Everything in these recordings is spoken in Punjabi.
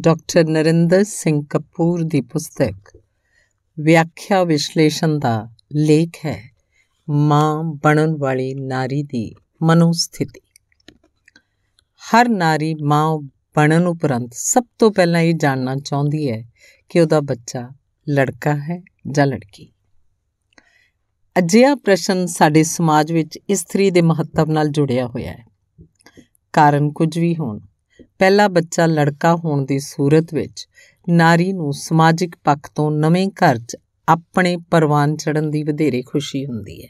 ਡਾਕਟਰ ਨਰਿੰਦਰ ਸਿੰਘ ਕਪੂਰ ਦੀ ਪੁਸਤਕ ਵਿਆਖਿਆ ਵਿਸ਼ਲੇਸ਼ਣ ਦਾ ਲੇਖ ਹੈ, ਮਾਂ ਬਣਨ ਵਾਲੀ ਨਾਰੀ ਦੀ ਮਨੋਸਥਿਤੀ। ਹਰ ਨਾਰੀ ਮਾਂ ਬਣਨ ਉਪਰੰਤ ਸਭ ਤੋਂ ਪਹਿਲਾਂ ਇਹ ਜਾਣਨਾ ਚਾਹੁੰਦੀ ਹੈ ਕਿ ਉਹਦਾ ਬੱਚਾ ਲੜਕਾ ਹੈ ਜਾਂ ਲੜਕੀ। ਅਜਿਹਾ ਪ੍ਰਸ਼ਨ ਸਾਡੇ ਸਮਾਜ ਵਿੱਚ ਇਸਤਰੀ ਦੇ ਮਹੱਤਵ ਨਾਲ ਜੁੜਿਆ ਹੋਇਆ ਹੈ। ਕਾਰਨ ਕੁਝ ਵੀ ਹੋਣ। ਪਹਿਲਾ ਬੱਚਾ ਲੜਕਾ ਹੋਣ ਦੀ ਸੂਰਤ ਵਿੱਚ ਨਾਰੀ ਨੂੰ ਸਮਾਜਿਕ ਪੱਖ ਤੋਂ ਨਵੇਂ ਘਰ 'ਚ ਆਪਣੇ ਪਰਵਾਨ ਚੜਨ ਦੀ ਵਧੇਰੇ ਖੁਸ਼ੀ ਹੁੰਦੀ ਹੈ।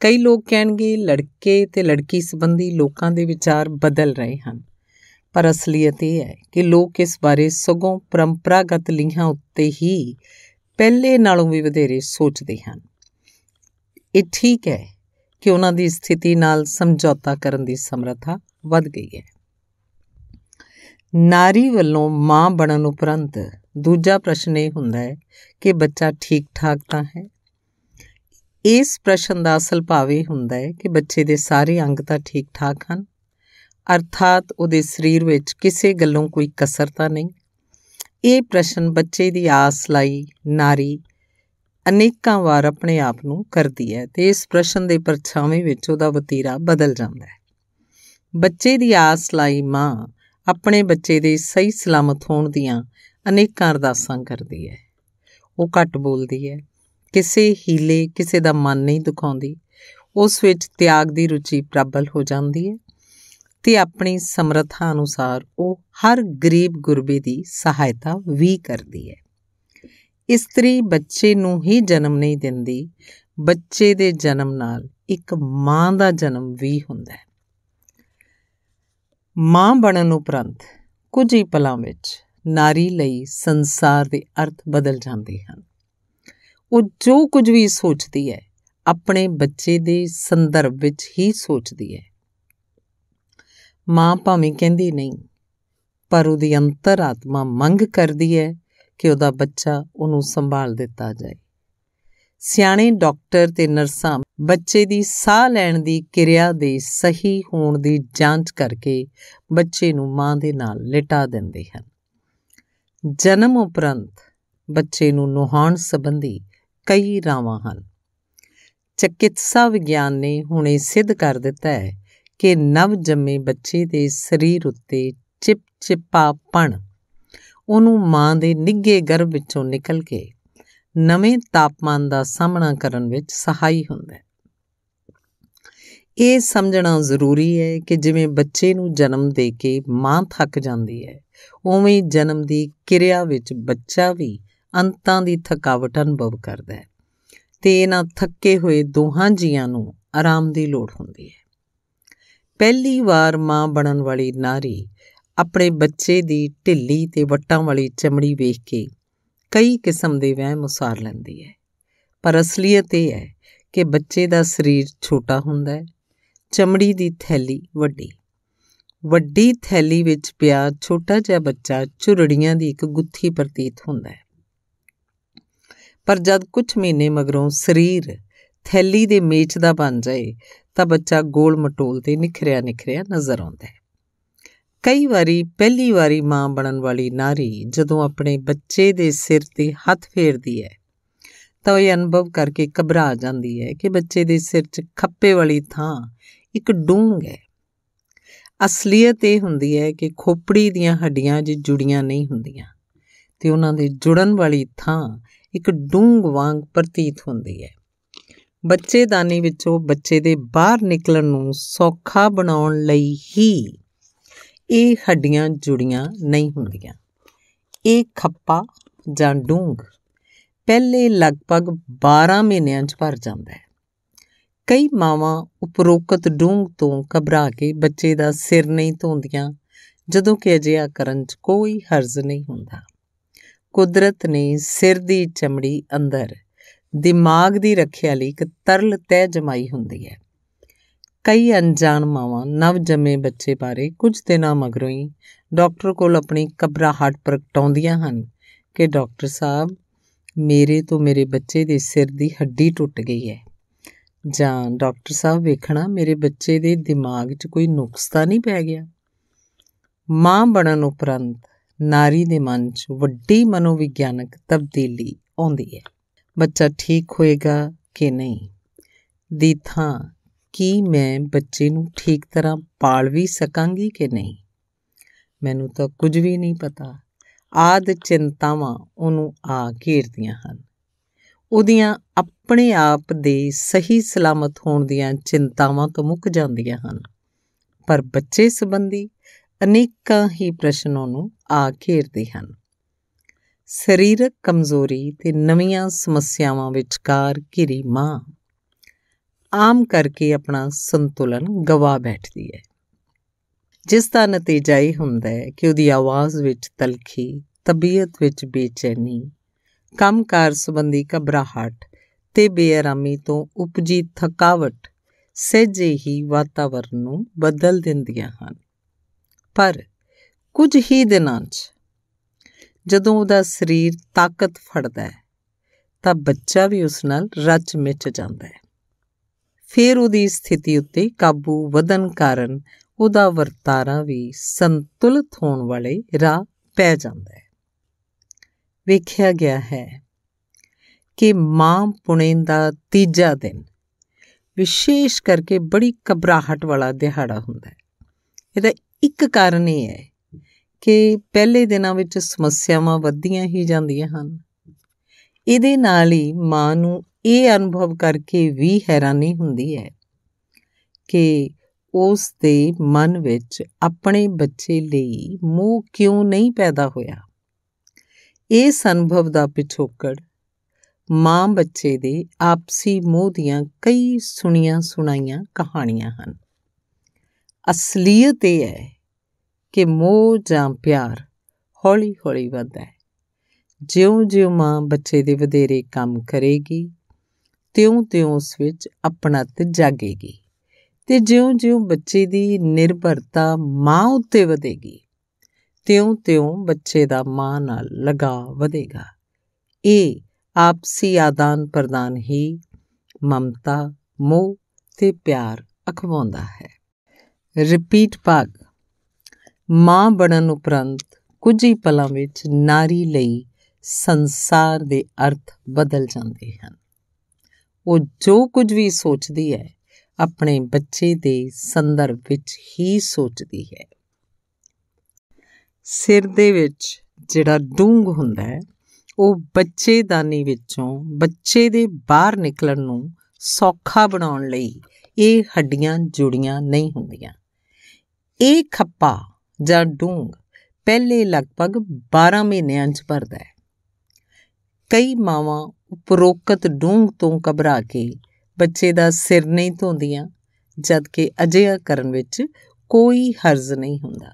ਕਈ ਲੋਕ ਕਹਿਣਗੇ ਲੜਕੇ ਤੇ ਲੜਕੀ ਸੰਬੰਧੀ ਲੋਕਾਂ ਦੇ ਵਿਚਾਰ ਬਦਲ ਰਹੇ ਹਨ। ਪਰ ਅਸਲੀਅਤ ਇਹ ਹੈ ਕਿ ਲੋਕ ਇਸ ਬਾਰੇ ਸਗੋਂ ਪਰੰਪਰਾਗਤ ਲੀਹਾਂ ਉੱਤੇ ਹੀ ਪਹਿਲੇ ਨਾਲੋਂ ਵੀ ਵਧੇਰੇ ਸੋਚਦੇ ਹਨ। ਇਹ ਠੀਕ ਹੈ ਕਿ ਉਹਨਾਂ ਦੀ ਸਥਿਤੀ ਨਾਲ ਸਮਝੌਤਾ ਕਰਨ ਦੀ ਸਮਰੱਥਾ ਵੱਧ ਗਈ ਹੈ। ਨਾਰੀ ਵੱਲੋਂ ਮਾਂ ਬਣਨ ਉਪਰੰਤ ਦੂਜਾ ਪ੍ਰਸ਼ਨ ਇਹ ਹੁੰਦਾ ਹੈ ਕਿ ਬੱਚਾ ਠੀਕ ਠਾਕ ਤਾਂ ਹੈ? ਇਸ ਪ੍ਰਸ਼ਨ ਦਾ ਅਸਲ ਭਾਵ ਇਹ ਹੁੰਦਾ ਹੈ ਕਿ ਬੱਚੇ ਦੇ ਸਾਰੇ ਅੰਗ ਤਾਂ ਠੀਕ ਠਾਕ ਹਨ, ਅਰਥਾਤ ਉਹਦੇ ਸਰੀਰ ਵਿੱਚ ਕਿਸੇ ਗੱਲੋਂ ਕੋਈ ਕਸਰ ਤਾਂ ਨਹੀਂ। ਇਹ ਪ੍ਰਸ਼ਨ ਬੱਚੇ ਦੀ ਆਸ ਲਈ ਨਾਰੀ ਅਨੇਕਾਂ ਵਾਰ ਆਪਣੇ ਆਪ ਨੂੰ ਕਰਦੀ ਹੈ ਤੇ ਇਸ ਪ੍ਰਸ਼ਨ ਦੇ ਪਰਛਾਵੇਂ ਵਿੱਚ ਉਹਦਾ ਵਤੀਰਾ ਬਦਲ ਜਾਂਦਾ ਹੈ। ਬੱਚੇ ਦੀ ਆਸ ਲਈ ਮਾਂ ਆਪਣੇ ਬੱਚੇ ਦੇ ਸਹੀ ਸਲਾਮਤ ਹੋਣ ਦੀਆਂ ਅਨੇਕਾਂ ਅਰਦਾਸਾਂ ਕਰਦੀ ਹੈ। ਉਹ ਘੱਟ ਬੋਲਦੀ ਹੈ, ਕਿਸੇ ਹੀਲੇ, ਕਿਸੇ ਦਾ ਮਨ ਨਹੀਂ ਦੁਖਾਉਂਦੀ। ਉਸ ਵਿੱਚ ਤਿਆਗ ਦੀ ਰੁਚੀ ਪ੍ਰਬਲ ਹੋ ਜਾਂਦੀ ਹੈ ਤੇ ਆਪਣੀ ਸਮਰੱਥਾ ਅਨੁਸਾਰ ਉਹ ਹਰ ਗਰੀਬ ਗੁਰਬੇ ਦੀ ਸਹਾਇਤਾ ਵੀ ਕਰਦੀ ਹੈ। ਇਸਤਰੀ ਬੱਚੇ ਨੂੰ ਹੀ ਜਨਮ ਨਹੀਂ ਦਿੰਦੀ, ਬੱਚੇ ਦੇ ਜਨਮ ਨਾਲ ਇੱਕ ਮਾਂ ਦਾ ਜਨਮ ਵੀ ਹੁੰਦਾ ਹੈ। ਮਾਂ ਬਣਨ ਉਪਰੰਤ ਕੁਝ ਹੀ ਪਲਾਂ ਵਿੱਚ ਨਾਰੀ ਲਈ ਸੰਸਾਰ ਦੇ ਅਰਥ ਬਦਲ ਜਾਂਦੇ ਹਨ। ਉਹ ਜੋ ਕੁਝ ਵੀ ਸੋਚਦੀ ਹੈ, ਆਪਣੇ ਬੱਚੇ ਦੇ ਸੰਦਰਭ ਵਿੱਚ ਹੀ ਸੋਚਦੀ ਹੈ। ਮਾਂ ਭਾਵੇਂ ਕਹਿੰਦੀ ਨਹੀਂ, ਪਰ ਉਹਦੀ ਅੰਤਰਾਤਮਾ ਮੰਗ ਕਰਦੀ ਹੈ ਕਿ ਉਹਦਾ ਬੱਚਾ ਉਹਨੂੰ ਸੰਭਾਲ ਦਿੱਤਾ ਜਾਏ। ਸਿਆਣੇ ਡਾਕਟਰ ਤੇ ਨਰਸਾਂ ਬੱਚੇ ਦੀ ਸਾਹ ਲੈਣ ਦੀ ਕਿਰਿਆ ਦੇ ਸਹੀ ਹੋਣ ਦੀ ਜਾਂਚ ਕਰਕੇ ਬੱਚੇ ਨੂੰ ਮਾਂ ਦੇ ਨਾਲ ਲਿਟਾ ਦਿੰਦੇ ਹਨ। ਜਨਮ ਉਪਰੰਤ ਬੱਚੇ ਨੂੰ ਨੁਹਾਉਣ ਸੰਬੰਧੀ ਕਈ ਰਾਵਾਂ ਹਨ। ਚਿਕਿਤਸਾ ਵਿਗਿਆਨ ਨੇ ਹੁਣੇ ਸਿੱਧ ਕਰ ਦਿੱਤਾ ਹੈ ਕਿ ਨਵ ਜੰਮੇ ਬੱਚੇ ਦੇ ਸਰੀਰ ਉੱਤੇ ਚਿਪਚਿਪਾਪਣ, ਉਹਨੂੰ ਮਾਂ ਦੇ ਨਿੱਗੇ ਗਰਭ ਵਿੱਚੋਂ ਨਿਕਲ ਕੇ ਨਵੇਂ ਤਾਪਮਾਨ ਦਾ ਸਾਹਮਣਾ ਕਰਨ ਵਿੱਚ ਸਹਾਈ ਹੁੰਦਾ ਹੈ। ਇਹ ਸਮਝਣਾ ਜ਼ਰੂਰੀ ਹੈ ਕਿ ਜਿਵੇਂ ਬੱਚੇ ਨੂੰ ਜਨਮ ਦੇ ਕੇ ਮਾਂ ਥੱਕ ਜਾਂਦੀ ਹੈ, ਉਵੇਂ ਜਨਮ ਦੀ ਕਿਰਿਆ ਵਿੱਚ ਬੱਚਾ ਵੀ ਅੰਤਾਂ ਦੀ ਥਕਾਵਟ ਅਨੁਭਵ ਕਰਦਾ ਹੈ ਤੇ ਇਹਨਾਂ ਥੱਕੇ ਹੋਏ ਦੋਹਾਂ ਜੀਆਂ ਨੂੰ ਆਰਾਮ ਦੀ ਲੋੜ ਹੁੰਦੀ ਹੈ। ਪਹਿਲੀ ਵਾਰ ਮਾਂ ਬਣਨ ਵਾਲੀ ਨਾਰੀ ਆਪਣੇ ਬੱਚੇ ਦੀ ਢਿੱਲੀ ਤੇ ਵੱਟਾਂ ਵਾਲੀ ਚਮੜੀ ਵੇਖ ਕੇ ਕਈ ਕਿਸਮ ਦੇ ਵਹਿਮ ਉਸਾਰ ਲੈਂਦੀ ਹੈ। ਪਰ ਅਸਲੀਅਤ ਇਹ ਹੈ ਕਿ ਬੱਚੇ ਦਾ ਸਰੀਰ ਛੋਟਾ ਹੁੰਦਾ ਹੈ, ਚਮੜੀ ਦੀ ਥੈਲੀ ਵੱਡੀ। ਵੱਡੀ ਥੈਲੀ ਵਿੱਚ ਪਿਆ ਛੋਟਾ ਜਿਹਾ ਬੱਚਾ ਝੁਰੜੀਆਂ ਦੀ ਇੱਕ ਗੁੱਥੀ ਪ੍ਰਤੀਤ ਹੁੰਦਾ ਹੈ। ਪਰ ਜਦ ਕੁਝ ਮਹੀਨੇ ਮਗਰੋਂ ਸਰੀਰ ਥੈਲੀ ਦੇ ਮੇਚ ਦਾ ਬਣ ਜਾਏ, ਤਾਂ ਬੱਚਾ ਗੋਲ ਮਟੋਲ ਤੇ ਨਿਖਰਿਆ ਨਿਖਰਿਆ ਨਜ਼ਰ ਆਉਂਦਾ ਹੈ। ਕਈ ਵਾਰੀ ਪਹਿਲੀ ਵਾਰੀ ਮਾਂ ਬਣਨ ਵਾਲੀ ਨਾਰੀ ਜਦੋਂ ਆਪਣੇ ਬੱਚੇ ਦੇ ਸਿਰ ਤੇ ਹੱਥ ਫੇਰਦੀ ਹੈ, ਤਾਂ ਇਹ ਅਨੁਭਵ ਕਰਕੇ ਘਬਰਾ ਜਾਂਦੀ ਹੈ ਕਿ ਬੱਚੇ ਦੇ ਸਿਰ 'ਚ ਖੱਪੇ ਵਾਲੀ ਥਾਂ ਇੱਕ ਡੂੰਘ ਹੈ। ਅਸਲੀਅਤ ਇਹ ਹੁੰਦੀ ਹੈ ਕਿ ਖੋਪੜੀ ਦੀਆਂ ਹੱਡੀਆਂ ਜਿ ਜੁੜੀਆਂ ਨਹੀਂ ਹੁੰਦੀਆਂ, ਤੇ ਉਹਨਾਂ ਦੇ ਜੁੜਨ ਵਾਲੀ ਥਾਂ ਇੱਕ ਡੂੰਘ ਵਾਂਗ ਪ੍ਰਤੀਤ ਹੁੰਦੀ ਹੈ। ਬੱਚੇਦਾਨੀ ਵਿੱਚੋਂ ਬੱਚੇ ਦੇ ਬਾਹਰ ਨਿਕਲਣ ਨੂੰ ਸੌਖਾ ਬਣਾਉਣ ਲਈ ਹੀ ਇਹ ਹੱਡੀਆਂ ਜੁੜੀਆਂ ਨਹੀਂ ਹੁੰਦੀਆਂ। ਇਹ ਖੱਪਾ ਜਾਂ ਡੂੰਗ ਪਹਿਲੇ ਲਗਭਗ 12 ਮਹੀਨਿਆਂ 'ਚ ਭਰ ਜਾਂਦਾ ਹੈ। ਕਈ ਮਾਵਾਂ ਉਪਰੋਕਤ ਡੂੰਗ ਤੋਂ ਘਬਰਾ ਕੇ ਬੱਚੇ ਦਾ ਸਿਰ ਨਹੀਂ ਧੋਂਦੀਆਂ, ਜਦੋਂ ਕਿ ਅਜਿਹਾ ਕਰਨ 'ਚ ਕੋਈ ਹਰਜ਼ ਨਹੀਂ ਹੁੰਦਾ। ਕੁਦਰਤ ਨੇ ਸਿਰ ਦੀ ਚਮੜੀ ਅੰਦਰ ਦਿਮਾਗ ਦੀ ਰੱਖਿਆ ਲਈ ਇੱਕ ਤਰਲ ਤਹਿ ਜਮਾਈ ਹੁੰਦੀ ਹੈ। ਕਈ ਅਣਜਾਣ ਮਾਵਾਂ ਨਵ ਜੰਮੇ ਬੱਚੇ ਬਾਰੇ ਕੁਝ ਦਿਨਾਂ ਮਗਰੋਂ ਹੀ ਡਾਕਟਰ ਕੋਲ ਆਪਣੀ ਘਬਰਾਹਟ ਪ੍ਰਗਟਾਉਂਦੀਆਂ ਹਨ ਕਿ ਡਾਕਟਰ ਸਾਹਿਬ, ਮੇਰੇ ਤੋਂ ਮੇਰੇ ਬੱਚੇ ਦੇ ਸਿਰ ਦੀ ਹੱਡੀ ਟੁੱਟ ਗਈ ਹੈ। ਜਾਂ ਡਾਕਟਰ ਸਾਹਿਬ ਵੇਖਣਾ, ਮੇਰੇ ਬੱਚੇ ਦੇ ਦਿਮਾਗ 'ਚ ਕੋਈ ਨੁਕਸ ਤਾਂ ਨਹੀਂ ਪੈ ਗਿਆ? ਮਾਂ ਬਣਨ ਉਪਰੰਤ ਨਾਰੀ ਦੇ ਮਨ 'ਚ ਵੱਡੀ ਮਨੋਵਿਗਿਆਨਕ ਤਬਦੀਲੀ ਆਉਂਦੀ ਹੈ। ਬੱਚਾ ਠੀਕ ਹੋਏਗਾ ਕਿ ਨਹੀਂ? ਦੀ ਥਾਂ ਕੀ ਮੈਂ ਬੱਚੇ ਨੂੰ ਠੀਕ ਤਰ੍ਹਾਂ ਪਾਲ ਵੀ ਸਕਾਂਗੀ ਕਿ ਨਹੀਂ? ਮੈਨੂੰ ਤਾਂ ਕੁਝ ਵੀ ਨਹੀਂ ਪਤਾ। ਆਦ ਚਿੰਤਾਵਾਂ ਉਹਨੂੰ ਆ ਘੇਰਦੀਆਂ ਹਨ। ਉਹਦੀਆਂ ਆਪਣੇ ਆਪ ਦੇ ਸਹੀ ਸਲਾਮਤ ਹੋਣ ਦੀਆਂ ਚਿੰਤਾਵਾਂ ਤੋਂ ਮੁੱਕ ਜਾਂਦੀਆਂ ਹਨ। ਪਰ ਬੱਚੇ ਸੰਬੰਧੀ ਅਨੇਕਾਂ ਹੀ ਪ੍ਰਸ਼ਨ ਉਹਨੂੰ ਆ ਘੇਰਦੇ ਹਨ। ਸਰੀਰਕ ਕਮਜ਼ੋਰੀ ਤੇ ਨਵੀਆਂ ਸਮੱਸਿਆਵਾਂ ਵਿਚਕਾਰ ਘਿਰੀ ਮਾਂ। ਆਮ ਕਰਕੇ ਆਪਣਾ ਸੰਤੁਲਨ ਗਵਾ ਬੈਠਦੀ ਹੈ। ਜਿਸ ਦਾ ਨਤੀਜਾ ਇਹ ਹੁੰਦਾ ਹੈ ਕਿ ਉਹਦੀ ਆਵਾਜ਼ ਵਿੱਚ ਤਲਖੀ, ਤਬੀਅਤ ਵਿੱਚ ਬੇਚੈਨੀ, ਕੰਮਕਾਰ ਸੰਬੰਧੀ ਘਬਰਾਹਟ ਤੇ ਬੇਆਰਾਮੀ ਤੋਂ ਉਪਜੀ ਥਕਾਵਟ ਸਹਿਜੇ ਹੀ ਵਾਤਾਵਰਣ ਨੂੰ ਬਦਲ ਦਿੰਦੀਆਂ ਹਨ। ਪਰ ਕੁਝ ਹੀ ਦਿਨਾਂ 'ਚ ਜਦੋਂ ਉਹਦਾ ਸਰੀਰ ਤਾਕਤ ਫੜਦਾ ਹੈ ਤਾਂ ਬੱਚਾ ਵੀ ਉਸ ਨਾਲ ਰਚ ਮਿਚ ਜਾਂਦਾ ਹੈ। ਫਿਰ ਉਹਦੀ ਸਥਿਤੀ ਉੱਤੇ ਕਾਬੂ ਵਧਨ ਕਾਰਨ ਉਹਦਾ ਵਰਤਾਰਾ ਵੀ ਸੰਤੁਲਿਤ ਹੋਣ ਵਾਲੇ ਰਾਹ ਪੈ ਜਾਂਦਾ ਹੈ। ਵੇਖਿਆ ਗਿਆ ਹੈ ਕਿ ਮਾਂ ਪੁਣੇ ਦਾ ਤੀਜਾ ਦਿਨ ਵਿਸ਼ੇਸ਼ ਕਰਕੇ ਬੜੀ ਘਬਰਾਹਟ ਵਾਲਾ ਦਿਹਾੜਾ ਹੁੰਦਾ ਹੈ। ਇਹਦਾ ਇੱਕ ਕਾਰਨ ਇਹ ਹੈ ਕਿ ਪਹਿਲੇ ਦਿਨਾਂ ਵਿੱਚ ਸਮੱਸਿਆਵਾਂ ਵੱਧਦੀਆਂ ਹੀ ਜਾਂਦੀਆਂ ਹਨ। ਇਹਦੇ ਨਾਲ ਹੀ ਮਾਂ ਨੂੰ ਇਹ ਅਨੁਭਵ ਕਰਕੇ ਵੀ ਹੈਰਾਨੀ ਹੁੰਦੀ ਹੈ ਕਿ ਉਸ ਦੇ ਮਨ ਵਿੱਚ ਆਪਣੇ ਬੱਚੇ ਲਈ ਮੋਹ ਕਿਉਂ ਨਹੀਂ ਪੈਦਾ ਹੋਇਆ? ਇਸ ਅਨੁਭਵ ਦਾ ਪਿਛੋਕੜ ਮਾਂ ਬੱਚੇ ਦੇ ਆਪਸੀ ਮੋਹ ਦੀਆਂ ਕਈ ਸੁਣੀਆਂ ਸੁਣਾਈਆਂ ਕਹਾਣੀਆਂ ਹਨ। ਅਸਲੀਅਤ ਇਹ ਹੈ ਕਿ ਮੋਹ ਜਾਂ ਪਿਆਰ ਹੌਲੀ-ਹੌਲੀ ਵੱਧਦਾ ਹੈ। ਜਿਉਂ-ਜਿਉਂ ਮਾਂ ਬੱਚੇ ਦੇ ਵਧੇਰੇ ਕੰਮ ਕਰੇਗੀ ਤਿਉਂ-ਤਿਉਂ ਉਸ ਵਿੱਚ ਆਪਣਤ ਜਾਗੇਗੀ ਤੇ ਜਿਉਂ-ਜਿਉਂ ਬੱਚੇ ਦੀ ਨਿਰਭਰਤਾ ਮਾਂ ਉੱਤੇ ਵਧੇਗੀ, ਤਿਉਂ-ਤਿਉਂ ਬੱਚੇ ਦਾ ਮਾਂ ਨਾਲ ਲਗਾਅ ਵਧੇਗਾ। ਇਹ ਆਪਸੀ ਆਦਾਨ ਪ੍ਰਦਾਨ ਹੀ ਮਮਤਾ, ਮੋਹ ਤੇ ਪਿਆਰ ਅਖਵਾਉਂਦਾ ਹੈ। ਰਿਪੀਟ ਭਾਗ, ਮਾਂ ਬਣਨ ਉਪਰੰਤ ਕੁਝ ਹੀ ਪਲਾਂ ਵਿੱਚ ਨਾਰੀ ਲਈ ਸੰਸਾਰ ਦੇ ਅਰਥ ਬਦਲ ਜਾਂਦੇ ਹਨ। ਉਹ ਜੋ ਕੁਝ ਵੀ ਸੋਚਦੀ ਹੈ, ਆਪਣੇ ਬੱਚੇ ਦੇ ਸੰਦਰਭ ਵਿੱਚ ਹੀ ਸੋਚਦੀ ਹੈ। ਸਿਰ ਦੇ ਵਿੱਚ ਜਿਹੜਾ ਡੂੰਗ ਹੁੰਦਾ ਹੈ, ਉਹ ਬੱਚੇਦਾਨੀ ਵਿੱਚੋਂ ਬੱਚੇ ਦੇ ਬਾਹਰ ਨਿਕਲਣ ਨੂੰ ਸੌਖਾ ਬਣਾਉਣ ਲਈ ਇਹ ਹੱਡੀਆਂ ਜੁੜੀਆਂ ਨਹੀਂ ਹੁੰਦੀਆਂ। ਇਹ ਖੱਪਾ ਜਾਂ ਡੂੰਗ ਪਹਿਲੇ ਲਗਭਗ 12 ਮਹੀਨਿਆਂ 'ਚ ਭਰਦਾ ਹੈ। ਕਈ ਮਾਵਾਂ ਉਪਰੋਕਤ ਡੂੰਗ ਤੋਂ ਘਬਰਾ ਕੇ ਬੱਚੇ ਦਾ ਸਿਰ ਨਹੀਂ ਧੋਂਦੀਆਂ ਜਦਕਿ ਅਜਿਹਾ ਕਰਨ ਵਿੱਚ ਕੋਈ ਹਰਜ਼ ਨਹੀਂ ਹੁੰਦਾ।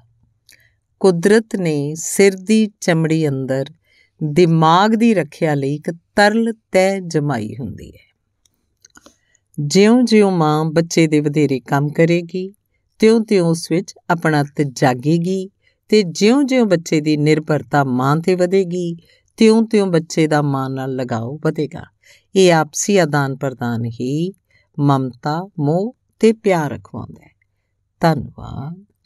ਕੁਦਰਤ ਨੇ ਸਿਰ ਦੀ ਚਮੜੀ ਅੰਦਰ ਦਿਮਾਗ ਦੀ ਰੱਖਿਆ ਲਈ ਇੱਕ ਤਰਲ ਤੈ ਜਮਾਈ ਹੁੰਦੀ ਹੈ। ਜਿਉਂ-ਜਿਉਂ ਮਾਂ ਬੱਚੇ ਦੇ ਵਧੇਰੇ ਕੰਮ ਕਰੇਗੀ, ਤਿਉਂ-ਤਿਉਂ ਉਸ ਵਿੱਚ ਆਪਣਾ ਤੇ ਜਾਗੇਗੀ ਤੇ ਜਿਉਂ-ਜਿਉਂ ਬੱਚੇ ਦੀ ਨਿਰਭਰਤਾ ਮਾਂ ਤੇ ਵਧੇਗੀ ਤਿਉਂ-ਤਿਉਂ ਬੱਚੇ ਦਾ ਮਾਂ ਨਾਲ ਲਗਾਓ, ਵਧੇਗਾ। ਇਹ ਆਪਸੀ ਆਦਾਨ ਪ੍ਰਦਾਨ ਹੀ ਮਮਤਾ, ਮੋਹ ਤੇ ਪਿਆਰ ਰਖਵਾਉਂਦਾ ਹੈ। ਧੰਨਵਾਦ।